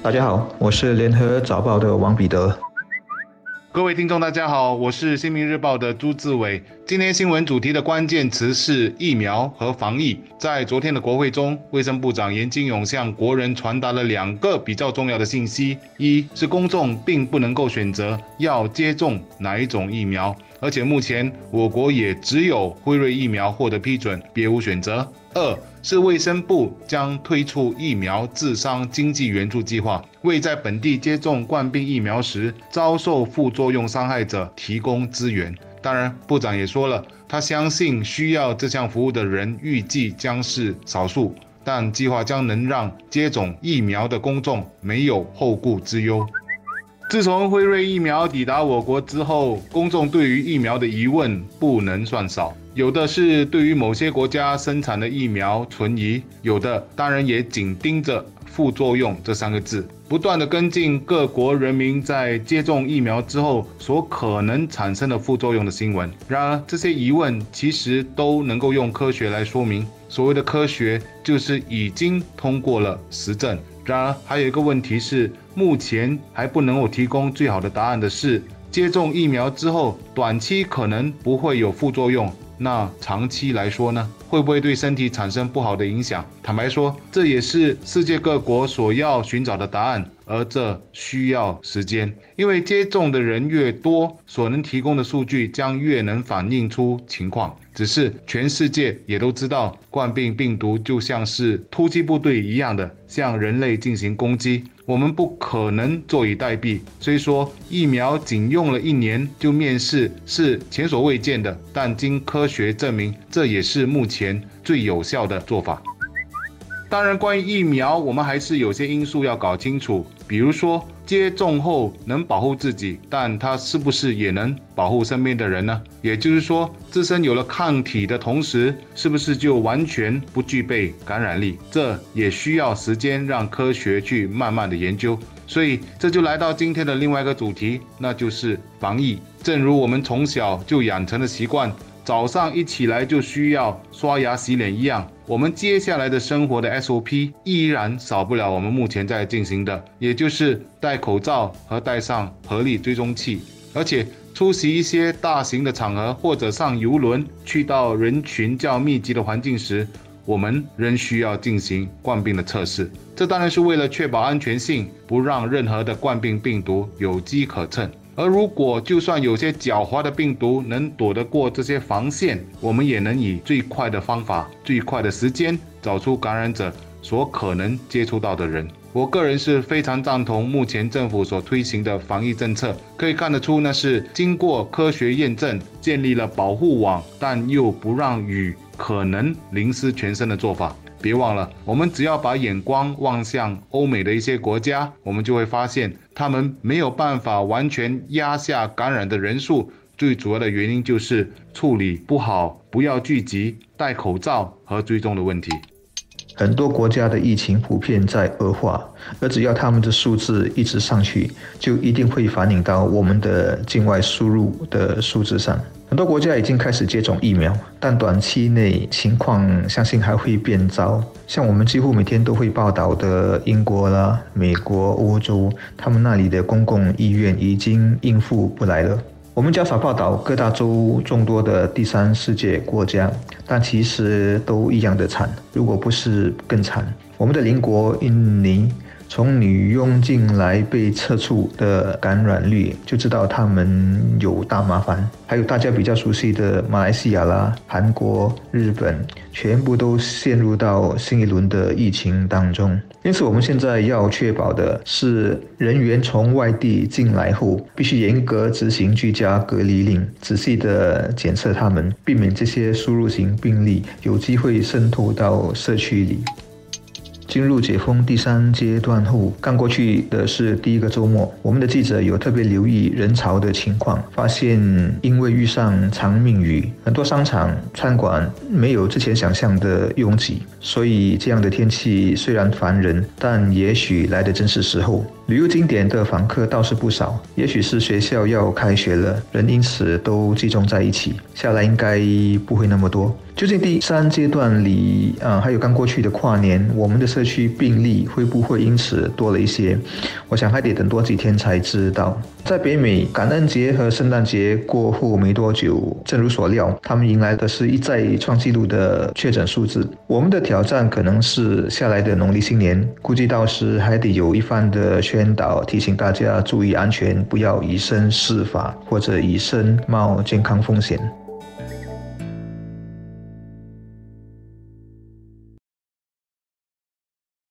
大家好，我是联合早报的王彼得。各位听众，大家好，我是新民日报的朱志伟。今天新闻主题的关键词是疫苗和防疫。在昨天的国会中，卫生部长严金勇向国人传达了两个比较重要的信息：一是公众并不能够选择要接种哪一种疫苗，而且目前我国也只有辉瑞疫苗获得批准，别无选择；二。是卫生部将推出疫苗自伤经济援助计划，为在本地接种冠病疫苗时遭受副作用伤害者提供资源。当然，部长也说了，他相信需要这项服务的人预计将是少数，但计划将能让接种疫苗的公众没有后顾之忧。自从辉瑞疫苗抵达我国之后，公众对于疫苗的疑问不能算少。有的是对于某些国家生产的疫苗存疑，有的当然也紧盯着副作用这三个字，不断的跟进各国人民在接种疫苗之后所可能产生的副作用的新闻。然而，这些疑问其实都能够用科学来说明。所谓的科学，就是已经通过了实证。然而，还有一个问题是，目前还不能够提供最好的答案的是，接种疫苗之后，短期可能不会有副作用。那长期来说呢，会不会对身体产生不好的影响？坦白说，这也是世界各国所要寻找的答案，而这需要时间。因为接种的人越多，所能提供的数据将越能反映出情况。只是全世界也都知道，冠病病毒就像是突击部队一样的向人类进行攻击。我们不可能坐以待毙。虽说疫苗仅用了一年就面世是前所未见的，但经科学证明，这也是目前前最有效的做法。当然，关于疫苗，我们还是有些因素要搞清楚，比如说。接种后能保护自己，但它是不是也能保护身边的人呢？也就是说，自身有了抗体的同时，是不是就完全不具备感染力？这也需要时间让科学去慢慢的研究。所以，这就来到今天的另外一个主题，那就是防疫。正如我们从小就养成的习惯。早上一起来就需要刷牙洗脸一样，我们接下来的生活的 SOP 依然少不了我们目前在进行的，也就是戴口罩和戴上合力追踪器。而且出席一些大型的场合或者上游轮去到人群较密集的环境时，我们仍需要进行冠病的测试。这当然是为了确保安全性，不让任何的冠病病毒有机可乘。而如果就算有些狡猾的病毒能躲得过这些防线，我们也能以最快的方法、最快的时间找出感染者所可能接触到的人。我个人是非常赞同目前政府所推行的防疫政策，可以看得出那是经过科学验证、建立了保护网，但又不让雨可能淋湿全身的做法。别忘了，我们只要把眼光望向欧美的一些国家，我们就会发现，他们没有办法完全压下感染的人数，最主要的原因就是处理不好，不要聚集、戴口罩和追踪的问题。很多国家的疫情普遍在恶化，而只要他们的数字一直上去，就一定会反映到我们的境外输入的数字上。很多国家已经开始接种疫苗，但短期内情况相信还会变糟。像我们几乎每天都会报道的英国啦、美国、欧洲，他们那里的公共医院已经应付不来了。我们较少报道各大洲众多的第三世界国家，但其实都一样的惨，如果不是更惨。我们的邻国印尼。从女佣进来被测出的感染率，就知道他们有大麻烦。还有大家比较熟悉的马来西亚啦、韩国、日本，全部都陷入到新一轮的疫情当中。因此，我们现在要确保的是，人员从外地进来后，必须严格执行居家隔离令，仔细的检测他们，避免这些输入型病例有机会渗透到社区里。进入解封第三阶段后，刚过去的是第一个周末，我们的记者有特别留意人潮的情况，发现因为遇上长命雨，很多商场、餐馆没有之前想象的拥挤，所以这样的天气虽然烦人，但也许来的正是时候。旅游景点的访客倒是不少，也许是学校要开学了，人因此都集中在一起，下来应该不会那么多。究竟第三阶段里，啊，还有刚过去的跨年，我们的社区病例会不会因此多了一些？我想还得等多几天才知道。在北美，感恩节和圣诞节过后没多久，正如所料，他们迎来的是一再创纪录的确诊数字。我们的挑战可能是下来的农历新年，估计到时还得有一番的宣导，提醒大家注意安全，不要以身试法或者以身冒健康风险。